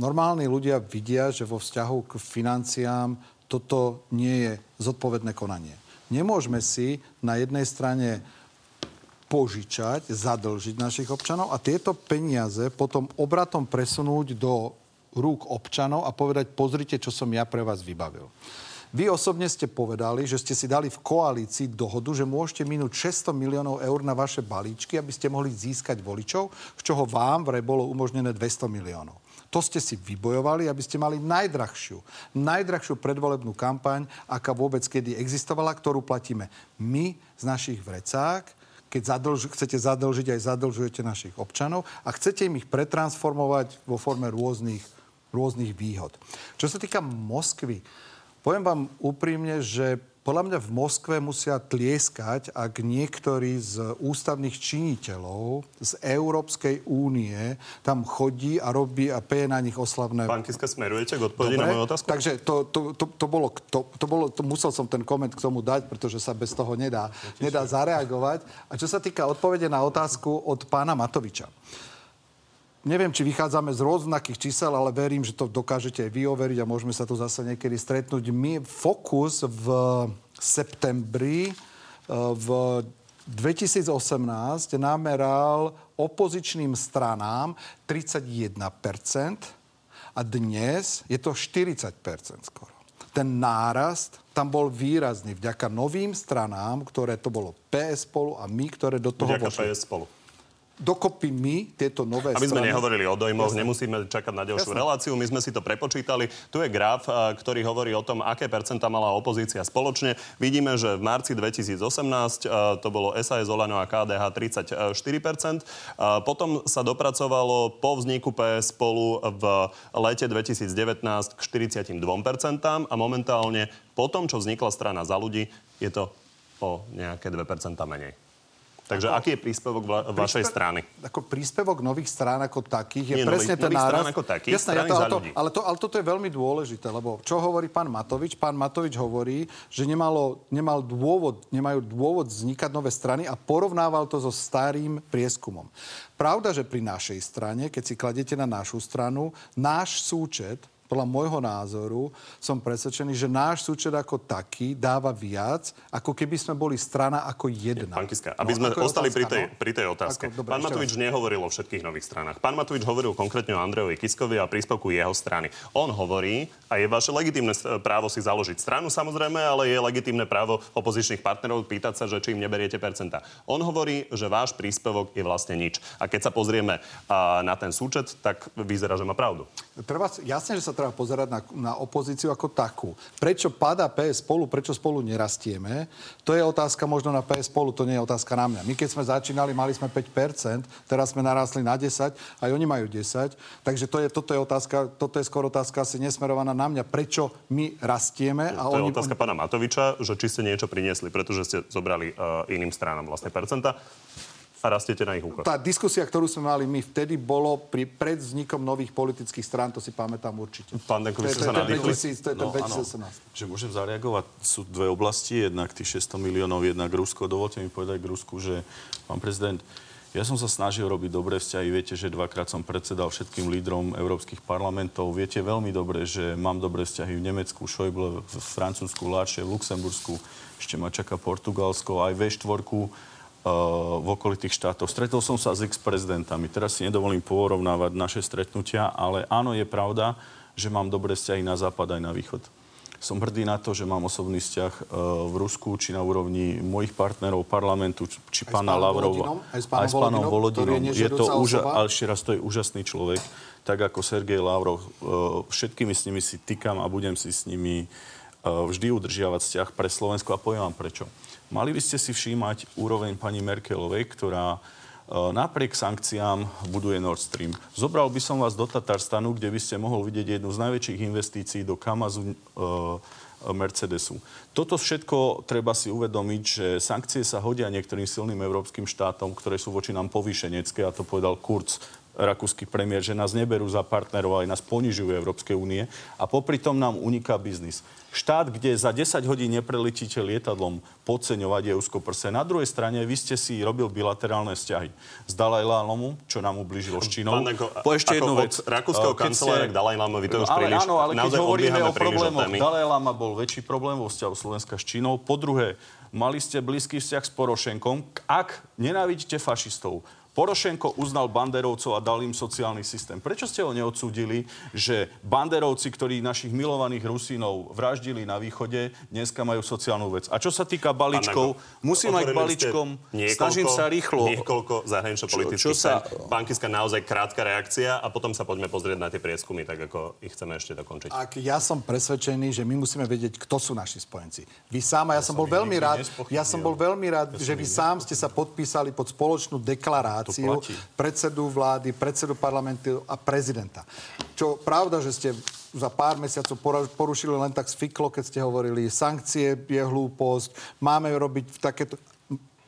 normálni ľudia vidia, že vo vzťahu k financiám toto nie je zodpovedné konanie. Nemôžeme si na jednej strane požičať, zadlžiť našich občanov a tieto peniaze potom obratom presunúť do rúk občanov a povedať, pozrite, čo som ja pre vás vybavil. Vy osobne ste povedali, že ste si dali v koalícii dohodu, že môžete minúť 600 miliónov eur na vaše balíčky, aby ste mohli získať voličov, z čoho vám vraj bolo umožnené 200 miliónov. To ste si vybojovali, aby ste mali najdrahšiu, najdrahšiu predvolebnú kampaň, aká vôbec kedy existovala, ktorú platíme my z našich vrecák, keď zadlž, chcete zadlžiť, aj zadlžujete našich občanov a chcete im ich pretransformovať vo forme rôznych, rôznych výhod. Čo sa týka Moskvy, poviem vám úprimne, že podľa mňa v Moskve musia tlieskať, ak niektorý z ústavných činiteľov z Európskej únie tam chodí a robí a peje na nich oslavné... Pán Kiska, smerujete k odpovedi na moju otázku? Takže to, to, to, to, bolo, to, to bolo, to musel som ten koment k tomu dať, pretože sa bez toho nedá, nedá zareagovať. A čo sa týka odpovede na otázku od pána Matoviča neviem, či vychádzame z rôznakých čísel, ale verím, že to dokážete aj vy overiť a môžeme sa tu zase niekedy stretnúť. My Fokus v septembri e, v 2018 nameral opozičným stranám 31% a dnes je to 40% skoro. Ten nárast tam bol výrazný vďaka novým stranám, ktoré to bolo PS spolu a my, ktoré do toho vďaka PS spolu dokopy my tieto nové Aby sme strany... nehovorili o dojmoch, Jasne. nemusíme čakať na ďalšiu Jasne. reláciu. My sme si to prepočítali. Tu je graf, ktorý hovorí o tom, aké percentá mala opozícia spoločne. Vidíme, že v marci 2018 to bolo SAS, Olano a KDH 34%. Potom sa dopracovalo po vzniku PS spolu v lete 2019 k 42% a momentálne po tom, čo vznikla strana za ľudí, je to o nejaké 2% menej. Takže ako, aký je príspevok vla, vašej príspe- strany? Ako príspevok nových strán ako takých je Nie, presne nových, ten nových náraz. ako takých, Jasné, ja to, ale, to, ale, to, ale toto je veľmi dôležité, lebo čo hovorí pán Matovič? Pán Matovič hovorí, že nemalo, nemal dôvod, nemajú dôvod vznikať nové strany a porovnával to so starým prieskumom. Pravda, že pri našej strane, keď si kladete na našu stranu, náš súčet podľa môjho názoru som presvedčený, že náš súčet ako taký dáva viac, ako keby sme boli strana ako jedna. Pán Kiska, aby no, sme ostali otázka, pri, tej, no? pri tej otázke. Ako, dobre, Pán Matovič raz. nehovoril o všetkých nových stranách. Pán Matovič hovoril konkrétne o Andrejovi Kiskovi a príspevku jeho strany. On hovorí, a je vaše legitímne právo si založiť stranu samozrejme, ale je legitímne právo opozičných partnerov pýtať sa, že či im neberiete percenta. On hovorí, že váš príspevok je vlastne nič. A keď sa pozrieme a, na ten súčet, tak vyzerá, že má pravdu. Treba, jasne, že sa treba pozerať na, na opozíciu ako takú. Prečo pada PS spolu, prečo spolu nerastieme, to je otázka možno na PS spolu, to nie je otázka na mňa. My keď sme začínali, mali sme 5%, teraz sme narastli na 10, aj oni majú 10, takže to je, toto je otázka, toto je skôr otázka asi nesmerovaná na mňa, prečo my rastieme. A to oni, je otázka oni... pána Matoviča, že či ste niečo priniesli, pretože ste zobrali uh, iným stranám vlastne percenta a rastiete na ich úkor. Tá diskusia, ktorú sme mali my vtedy, bolo pri, pred vznikom nových politických strán, to si pamätám určite. Pán Denko, vy ste sa nadýchli? To je ten 2018. Že môžem zareagovať. Sú dve oblasti, jednak tých 600 miliónov, jednak Rusko. Dovolte mi povedať k Rusku, že pán prezident, ja som sa snažil robiť dobré vzťahy. Viete, že dvakrát som predsedal všetkým lídrom európskych parlamentov. Viete veľmi dobre, že mám dobré vzťahy v Nemecku, Schäuble, v Francúzsku, Láče, v Luxembursku. Ešte ma čaká Portugalsko, aj V4 v okolitých štátoch. Stretol som sa s ex-prezidentami. Teraz si nedovolím porovnávať naše stretnutia, ale áno, je pravda, že mám dobré vzťahy na západ aj na východ. Som hrdý na to, že mám osobný vzťah e, v Rusku, či na úrovni mojich partnerov parlamentu, či aj pána Lavrova. Aj s pánom, Volodinom. Je, je to úža- ešte raz, to je úžasný človek. Tak ako Sergej Lavrov. E, všetkými s nimi si týkam a budem si s nimi vždy udržiavať vzťah pre Slovensko a poviem vám prečo. Mali by ste si všímať úroveň pani Merkelovej, ktorá e, napriek sankciám buduje Nord Stream. Zobral by som vás do Tatarstanu, kde by ste mohol vidieť jednu z najväčších investícií do Kamazu e, Mercedesu. Toto všetko treba si uvedomiť, že sankcie sa hodia niektorým silným európskym štátom, ktoré sú voči nám povýšenecké, a to povedal Kurz rakúsky premiér, že nás neberú za partnerov, aj nás ponižujú Európskej únie a popri tom nám uniká biznis. Štát, kde za 10 hodín nepreletíte lietadlom, podceňovať je úzkoprse. Na druhej strane, vy ste si robil bilaterálne vzťahy s Dalajlámom, čo nám ubližilo s Čínou. Pán, ako, po ešte jednu vec. Rakúskeho kancelára ste... k Dalajlámovi, to už ale, príliš... Áno, ale keď hovoríme o problémoch, Dalajláma bol väčší problém vo vzťahu Slovenska s Čínou. Po druhé, mali ste blízky vzťah s Porošenkom. Ak nenávidíte fašistov, Porošenko uznal banderovcov a dal im sociálny systém. Prečo ste ho neodsúdili, že banderovci, ktorí našich milovaných Rusínov vraždili na východe, dneska majú sociálnu vec? A čo sa týka balíčkov, musím aj k balíčkom, snažím sa rýchlo. Niekoľko zahranično-politických sa... Pán Kiska, naozaj krátka reakcia a potom sa poďme pozrieť na tie prieskumy, tak ako ich chceme ešte dokončiť. Ak ja som presvedčený, že my musíme vedieť, kto sú naši spojenci. Vy sám, a ja, ja som bol veľmi rád, ja som bol veľmi rád, ja že vy sám ste sa podpísali pod spoločnú deklaráciu deklaráciu predsedu vlády, predsedu parlamentu a prezidenta. Čo pravda, že ste za pár mesiacov porušili len tak sfiklo, keď ste hovorili, sankcie je hlúposť, máme robiť takéto...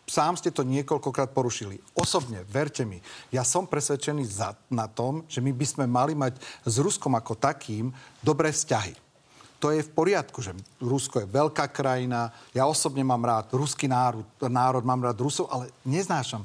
Sám ste to niekoľkokrát porušili. Osobne, verte mi, ja som presvedčený za, na tom, že my by sme mali mať s Ruskom ako takým dobré vzťahy to je v poriadku, že Rusko je veľká krajina, ja osobne mám rád ruský národ, národ mám rád Rusov, ale neznášam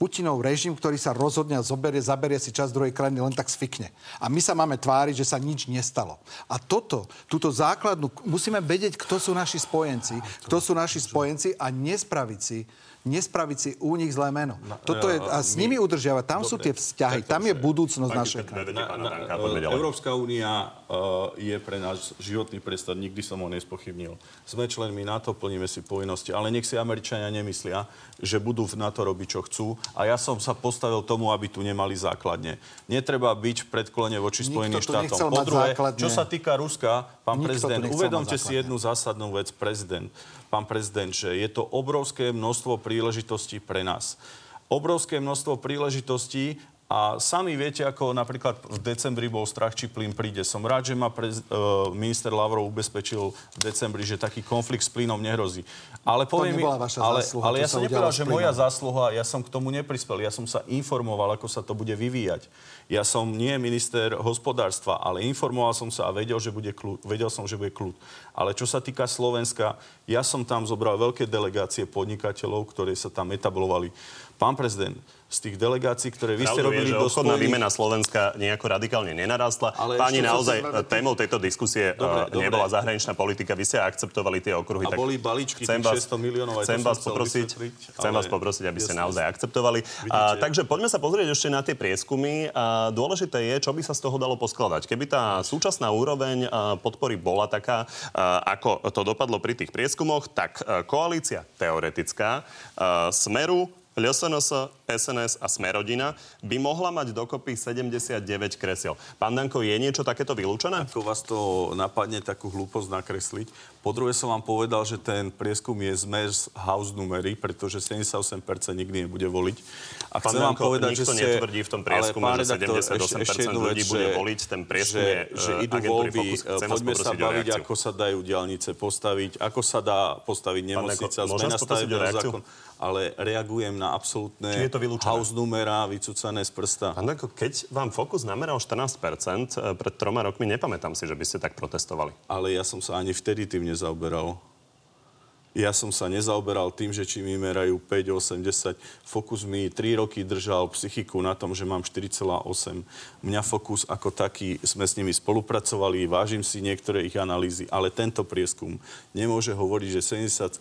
Putinov režim, ktorý sa rozhodne a zoberie, zaberie si čas druhej krajiny, len tak sfikne. A my sa máme tváriť, že sa nič nestalo. A toto, túto základnú, musíme vedieť, kto sú naši spojenci, kto sú naši spojenci a nespraviť si nespraviť si u nich zlé meno. No, Toto je, a s my, nimi udržiavať, tam dobre, sú tie vzťahy, tam je budúcnosť našej krajiny. Európska únia uh, je pre nás životný priestor, nikdy som ho nespochybnil. Sme členmi NATO, plníme si povinnosti, ale nech si Američania nemyslia, že budú v NATO robiť, čo chcú. A ja som sa postavil tomu, aby tu nemali základne. Netreba byť v predklone voči Spojeným štátom. Po druhé, čo sa týka Ruska, pán Nikto prezident, uvedomte si jednu zásadnú vec, prezident pán prezident, že je to obrovské množstvo príležitostí pre nás. Obrovské množstvo príležitostí A sami viete, ako napríklad v decembri bol strach, či plyn príde. Som rád, že ma prez, uh, minister Lavrov ubezpečil v decembri, že taký konflikt s plynom nehrozí. Ale poviem mi, nebola vaša ale, zásluha, ale to ja som nepovedal, že moja zásluha, ja som k tomu neprispel. Ja som sa informoval, ako sa to bude vyvíjať. Ja som nie minister hospodárstva, ale informoval som sa a vedel, že bude kľud, vedel som, že bude kľud. Ale čo sa týka Slovenska, ja som tam zobral veľké delegácie podnikateľov, ktoré sa tam etablovali. Pán prezident, z tých delegácií, ktoré vy ste robili je, že do obchodná Spojených... výmena Slovenska nejako radikálne nenarastla. Ale Páni, naozaj sa sme- témou tejto diskusie Dobre, eh, dobre. nebola zahraničná politika. Vy ste akceptovali tie okruhy. A boli balíčky chcem vás, 600 miliónov, chcem vás poprosiť, chcem vás poprosiť, aby ste naozaj akceptovali. A, takže poďme sa pozrieť ešte na tie prieskumy. A dôležité je, čo by sa z toho dalo poskladať. Keby tá súčasná úroveň a, podpory bola taká, a, ako to dopadlo pri tých prieskumoch, tak a, koalícia teoretická a, Smeru, LSNS, SNS a Smerodina by mohla mať dokopy 79 kresiel. Pán Danko, je niečo takéto vylúčené? Ako vás to napadne takú hlúposť nakresliť. Po druhé som vám povedal, že ten prieskum je zmes house numery, pretože 78% nikdy nebude voliť. A Pán chcem vám Danko, povedať, že nikto ste... netvrdí v tom pán že redaktor, 78% ľudí bude voliť. Ten prieskum že, je, že eh, idú voľby. Poďme sa baviť, ako sa dajú diálnice postaviť, ako sa dá postaviť nemocnica, zmena stavebného zákona. Ale reagujem na absolútne Či je to vylúčené? house numera vycúcané z prsta. Pán Danko, keď vám Focus nameral 14% eh, pred troma rokmi, nepamätám si, že by ste tak protestovali. Ale ja som sa ani vtedy tým nezaoberal. Ja som sa nezaoberal tým, že či mi merajú 5, 8, 10. Fokus mi 3 roky držal psychiku na tom, že mám 4,8. Mňa Fokus ako taký, sme s nimi spolupracovali, vážim si niektoré ich analýzy, ale tento prieskum nemôže hovoriť, že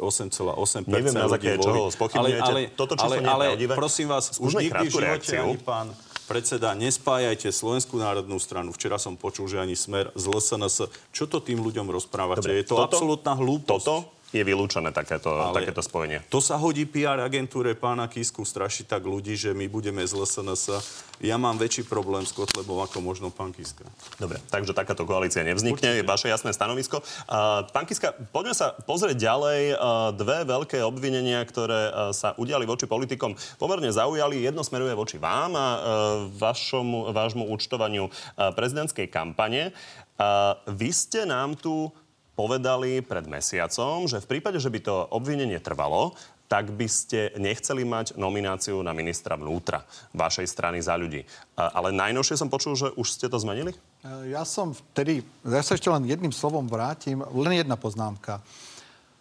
78,8% Neviem, na základe čoho spochybňujete. Toto číslo ale, ale prosím vás, už nikdy v živote reakciu. ani pán predseda, nespájajte Slovenskú národnú stranu. Včera som počul, že ani Smer z LSNS. Čo to tým ľuďom rozprávate? Dobre, je to toto- absolútna hlúposť. Toto je vylúčené, takéto, Ale- takéto spojenie. To sa hodí PR agentúre pána Kisku strašiť tak ľudí, že my budeme z LSNS. Ja mám väčší problém s Kotlebom ako možno pán Kiska. Dobre, takže takáto koalícia nevznikne, je vaše jasné stanovisko. Uh, pán Kiska, poďme sa pozrieť ďalej. Uh, dve veľké obvinenia, ktoré uh, sa udiali voči politikom, pomerne zaujali. Jedno smeruje voči vám a uh, vašomu, vášmu účtovaniu uh, prezidentskej kampane. Uh, vy ste nám tu povedali pred mesiacom, že v prípade, že by to obvinenie trvalo, tak by ste nechceli mať nomináciu na ministra vnútra vašej strany za ľudí. Ale najnovšie som počul, že už ste to zmenili? E, Ja som vtedy, ja sa ešte len jedným slovom vrátim, len jedna poznámka.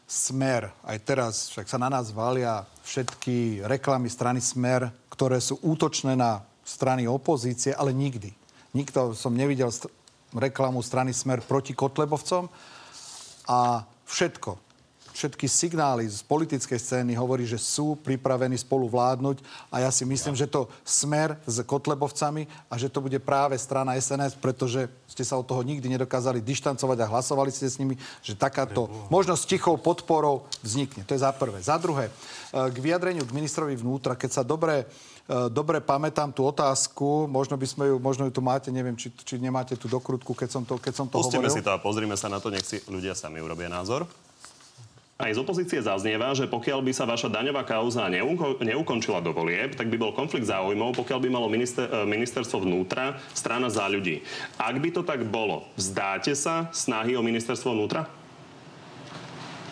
Smer, aj teraz však sa na nás valia všetky reklamy strany Smer, ktoré sú útočné na strany opozície, ale nikdy. Nikto som nevidel st- reklamu strany Smer proti Kotlebovcom a všetko, všetky signály z politickej scény hovorí, že sú pripravení spolu vládnuť a ja si myslím, že to smer s Kotlebovcami a že to bude práve strana SNS, pretože ste sa od toho nikdy nedokázali dištancovať a hlasovali ste s nimi, že takáto možnosť tichou podporou vznikne. To je za prvé. Za druhé, e, k vyjadreniu k ministrovi vnútra, keď sa dobre dobre pamätám tú otázku, možno by sme ju, možno ju tu máte, neviem, či, či nemáte tú dokrutku, keď som to, keď som to Pustíme hovoril. si to a pozrime sa na to, nech si ľudia sami urobia názor. Aj z opozície zaznieva, že pokiaľ by sa vaša daňová kauza neuko- neukončila do volieb, tak by bol konflikt záujmov, pokiaľ by malo minister, e, ministerstvo vnútra strana za ľudí. Ak by to tak bolo, vzdáte sa snahy o ministerstvo vnútra?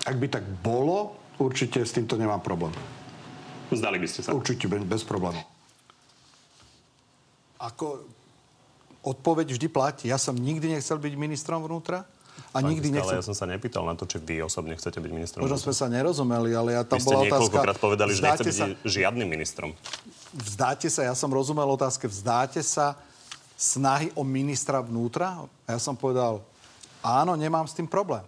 Ak by tak bolo, určite s týmto nemám problém. Vzdali by ste sa. Určite bez, bez problémov. Ako odpoveď vždy platí. Ja som nikdy nechcel byť ministrom vnútra a Pán nikdy Kiska, Ale nechcel... ja som sa nepýtal na to, či vy osobne chcete byť ministrom. Možno sme sa nerozumeli, ale ja tam Vy ste bola otázka... niekoľkokrát povedali, že nechcete vzdáte byť žiadnym ministrom. Vzdáte sa, ja som rozumel otázke, vzdáte sa snahy o ministra vnútra? A ja som povedal, áno, nemám s tým problém.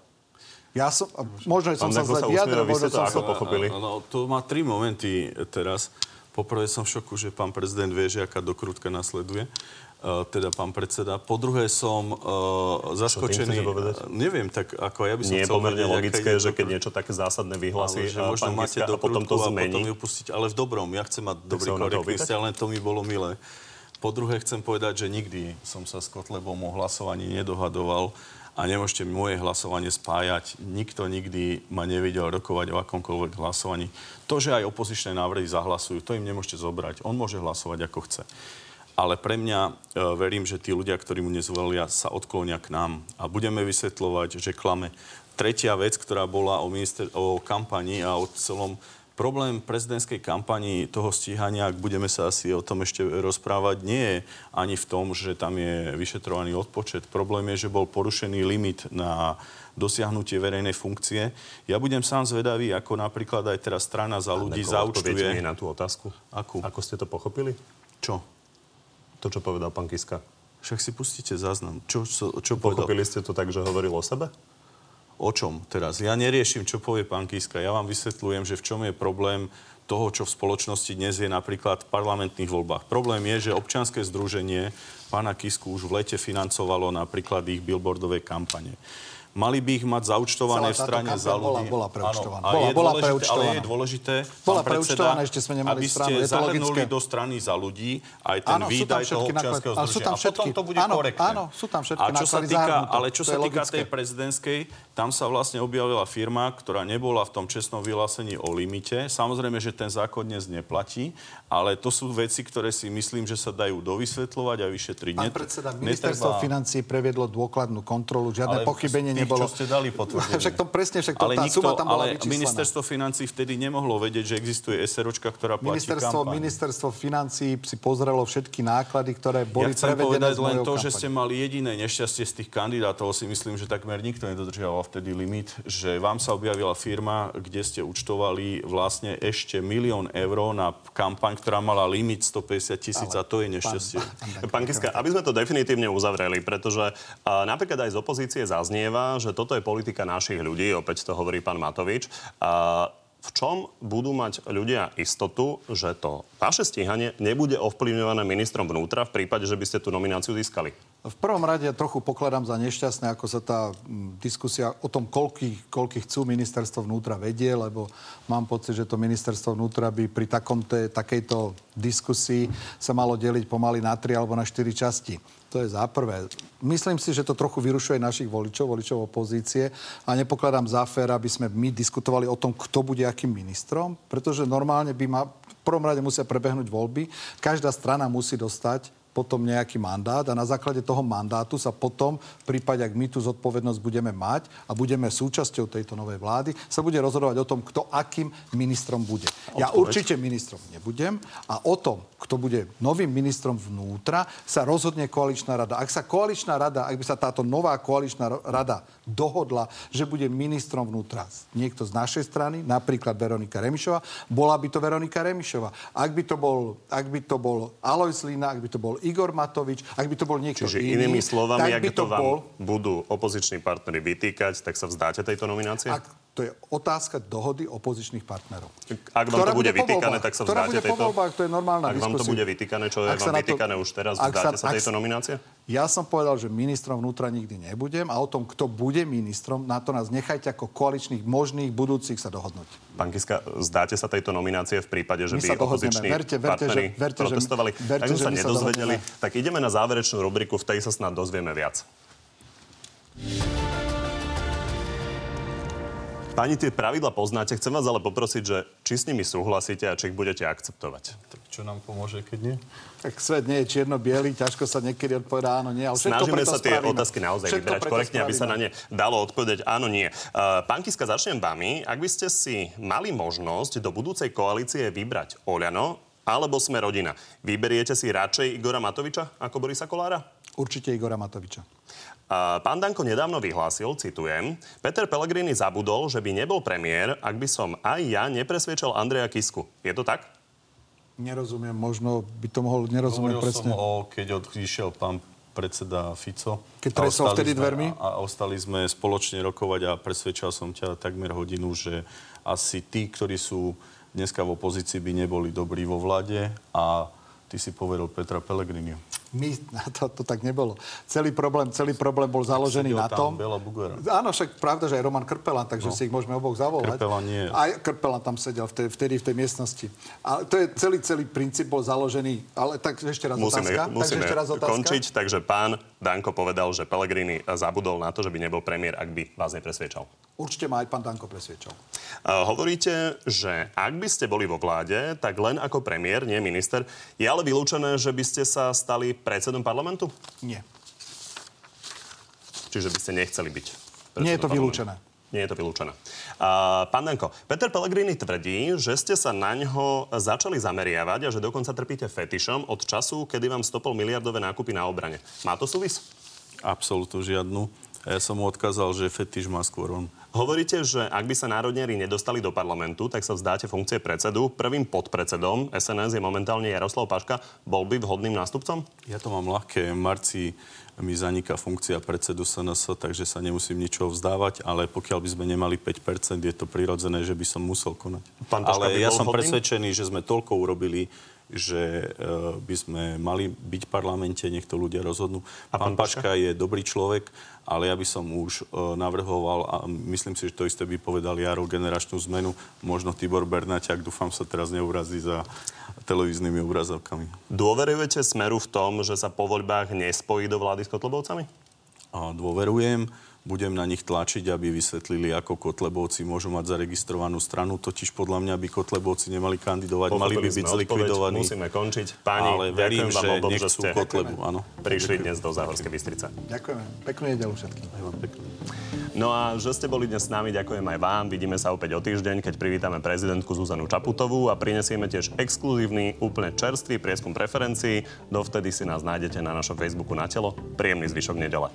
Ja som, možno som sa zle vyjadril, možno som sa... pochopili? No, to má tri momenty teraz. Poprvé som v šoku, že pán prezident vie, že aká dokrutka nasleduje. Uh, teda pán predseda. Po druhé som uh, zaskočený. povedať? Uh, neviem, tak ako ja by som Nie je pomerne vedieť, logické, že keď niečo také zásadné vyhlasí Ale že možno pán máte a potom to dokrutku a zmení. potom ju pustiť. Ale v dobrom. Ja chcem mať dobrý korektný vzťah, len to mi bolo milé. Po druhé chcem povedať, že nikdy som sa s Kotlebom o hlasovaní nedohadoval a nemôžete moje hlasovanie spájať. Nikto nikdy ma nevidel rokovať o akomkoľvek hlasovaní. To, že aj opozičné návrhy zahlasujú, to im nemôžete zobrať. On môže hlasovať ako chce. ale pre mňa e, verím, že tí ľudia, ktorí mu nezvolia, sa odklonia k nám a budeme vysvetľovať, že klame. Tretia vec, ktorá bola o, minister, o kampani a o celom problém prezidentskej kampani toho stíhania, ak budeme sa asi o tom ešte rozprávať, nie je ani v tom, že tam je vyšetrovaný odpočet. Problém je, že bol porušený limit na dosiahnutie verejnej funkcie. Ja budem sám zvedavý, ako napríklad aj teraz strana za ľudí zaučtuje... na tú otázku. Akú? Ako ste to pochopili? Čo? To, čo povedal pán Kiska. Však si pustíte záznam. Čo, čo, čo povedal? Pochopili ste to tak, že hovoril o sebe? O čom teraz? Ja neriešim, čo povie pán Kiska. Ja vám vysvetľujem, že v čom je problém toho, čo v spoločnosti dnes je napríklad v parlamentných voľbách. Problém je, že občianske združenie pána Kisku už v lete financovalo napríklad ich billboardové kampane. Mali by ich mať zaučtované v strane za ľudí. Bola, bola preučtovaná. Áno, bola, bola dôležité. Ale je dôležité, bola predseda, ešte sme nemali aby stranu. ste Je to zahrnuli logické. do strany za ľudí aj ten Áno, výdaj toho Ale sú združenia. A potom to bude Áno, korektné. áno, sú tam všetky A čo sa týka, ale čo sa týka tej prezidentskej, tam sa vlastne objavila firma, ktorá nebola v tom čestnom vyhlásení o limite. Samozrejme, že ten zákon dnes neplatí, ale to sú veci, ktoré si myslím, že sa dajú dovysvetľovať a vyšetriť. Pán predseda, ministerstvo financií previedlo dôkladnú kontrolu, žiadne pochybenie nebolo. čo ste dali potvrdenie. Však to presne, však to, ale tá nikto, suma tam bola ale vyčíslená. ministerstvo financí vtedy nemohlo vedieť, že existuje SROčka, ktorá platí Ministerstvo, kampaň. ministerstvo financí si pozrelo všetky náklady, ktoré boli ja chcem prevedené povedať z len to, že kampaň. ste mali jediné nešťastie z tých kandidátov. Si myslím, že takmer nikto nedodržiaval vtedy limit, že vám sa objavila firma, kde ste účtovali vlastne ešte milión eur na kampaň, ktorá mala limit 150 tisíc a to je nešťastie. Pán Kiska, aby sme to definitívne uzavreli, pretože a, napríklad aj z opozície zaznieva, že toto je politika našich ľudí, opäť to hovorí pán Matovič. A, v čom budú mať ľudia istotu, že to vaše stíhanie nebude ovplyvňované ministrom vnútra v prípade, že by ste tú nomináciu získali? V prvom rade trochu pokladám za nešťastné, ako sa tá diskusia o tom, koľkých, koľkých chcú ministerstvo vnútra vedie, lebo mám pocit, že to ministerstvo vnútra by pri takomto, takejto diskusii sa malo deliť pomaly na tri alebo na štyri časti. To je za prvé. Myslím si, že to trochu vyrušuje našich voličov, voličov opozície a nepokladám za fér, aby sme my diskutovali o tom, kto bude akým ministrom, pretože normálne by ma v prvom rade musia prebehnúť voľby. Každá strana musí dostať potom nejaký mandát a na základe toho mandátu sa potom, v prípade, ak my tú zodpovednosť budeme mať a budeme súčasťou tejto novej vlády, sa bude rozhodovať o tom, kto akým ministrom bude. Ja určite ministrom nebudem a o tom, kto bude novým ministrom vnútra, sa rozhodne koaličná rada. Ak sa koaličná rada, ak by sa táto nová koaličná rada dohodla, že bude ministrom vnútra niekto z našej strany, napríklad Veronika Remišová, bola by to Veronika Remišová. Ak by to bol, ak by to bol Alois Lina, ak by to bol Igor Matovič, ak by to bol niekto Čiže iný, inými slovami, tak ak by to to vám bol... budú opoziční partnery vytýkať, tak sa vzdáte tejto nominácie? Ak, to je otázka dohody opozičných partnerov. Ak vám to bude po vytýkané, tak sa Ktorá vzdáte bude po tejto... voľbách, to je normálna Ak vám to bude vytýkané, čo je Ak sa vám to- vytýkané už teraz, vzdáte sa ak tejto nominácie? Ja som povedal, že ministrom vnútra nikdy nebudem a o tom, kto bude ministrom, na to nás nechajte ako koaličných možných budúcich sa dohodnúť. Pán Kiska, zdáte sa tejto nominácie v prípade, že by sa opoziční Verte- verte, partneri že- verte, že- protestovali? verte, tak sme že sa sa nedozvedeli. dohodneme. Tak ideme na záverečnú rubriku, v tej sa snad dozvieme viac. Páni, tie pravidla poznáte, chcem vás ale poprosiť, že či s nimi súhlasíte a či ich budete akceptovať. Tak čo nám pomôže, keď nie? Tak svet nie je čierno-biely, ťažko sa niekedy odpovedá áno, nie, ale Snažíme preto sa tie spravíme. otázky naozaj Všetko vyberať korektne, aby sa na ne dalo odpovedať áno, nie. Uh, pán Kiska, začnem vami. Ak by ste si mali možnosť do budúcej koalície vybrať Oľano alebo sme rodina, vyberiete si radšej Igora Matoviča ako Borisa Kolára? Určite Igora Matoviča. Pán Danko nedávno vyhlásil, citujem, Peter Pellegrini zabudol, že by nebol premiér, ak by som aj ja nepresviečal Andreja Kisku. Je to tak? Nerozumiem, možno by to mohol nerozumieť Hovoril presne. som o, keď odišiel pán predseda Fico. Keď A tresol ostali vtedy sme- dvermi? A, a ostali sme spoločne rokovať a presvedčal som ťa takmer hodinu, že asi tí, ktorí sú dneska v opozícii, by neboli dobrí vo vláde a ty si povedal Petra Pellegriniu. My, to, to tak nebolo. Celý problém, celý problém bol založený na tom... Bela Bugara. Áno, však pravda, že aj Roman Krpelan, takže no. si ich môžeme oboch zavolať. Krpelan nie. Aj Krpelan tam sedel vtedy, vtedy v tej miestnosti. A to je celý, celý princíp bol založený. Ale tak ešte raz Musíme, otázka. musíme takže ešte raz otázka. končiť, takže pán Danko povedal, že Pellegrini zabudol na to, že by nebol premiér, ak by vás nepresviečal. Určite ma aj pán Danko presviečal. Uh, hovoríte, že ak by ste boli vo vláde, tak len ako premiér, nie minister, je ale vylúčené, že by ste sa stali predsedom parlamentu? Nie. Čiže by ste nechceli byť. Nie je to predsedom vylúčené. Nie je to vylúčené. Uh, pán Danko, Peter Pellegrini tvrdí, že ste sa na ňo začali zameriavať a že dokonca trpíte fetišom od času, kedy vám stopol miliardové nákupy na obrane. Má to súvis? Absolútne žiadnu. Ja som mu odkázal, že fetiš má skôr on. Hovoríte, že ak by sa národniari nedostali do parlamentu, tak sa vzdáte funkcie predsedu. Prvým podpredsedom SNS je momentálne Jaroslav Paška. Bol by vhodným nástupcom? Ja to mám ľahké. Marci mi zaniká funkcia predsedu SNS, takže sa nemusím ničoho vzdávať, ale pokiaľ by sme nemali 5%, je to prirodzené, že by som musel konať. Pán Paška ale ja som vhodný? presvedčený, že sme toľko urobili, že e, by sme mali byť v parlamente, nech to ľudia rozhodnú. A pán pán Paška je dobrý človek, ale ja by som už e, navrhoval, a myslím si, že to isté by povedal Jaro, generačnú zmenu. Možno Tibor Bernaťák, dúfam sa teraz neurazí za televíznymi obrazovkami. Dôverujete Smeru v tom, že sa po voľbách nespojí do vlády s Kotlebovcami? A dôverujem, budem na nich tlačiť, aby vysvetlili, ako Kotlebovci môžu mať zaregistrovanú stranu. Totiž podľa mňa by Kotlebovci nemali kandidovať, mali by Pochopili byť zlikvidovaní. Musíme končiť. Páni, ale verím, ďakujem vám že obom, že nechcú ste Kotlebu. Áno. prišli dnes do Záhorskej Bystrice. Ďakujeme. Peknú nedelu všetkým. No a že ste boli dnes s nami, ďakujem aj vám. Vidíme sa opäť o týždeň, keď privítame prezidentku Zuzanu Čaputovú a prinesieme tiež exkluzívny, úplne čerstvý prieskum preferencií. Dovtedy si nás nájdete na našom Facebooku na telo. Príjemný zvyšok nedele.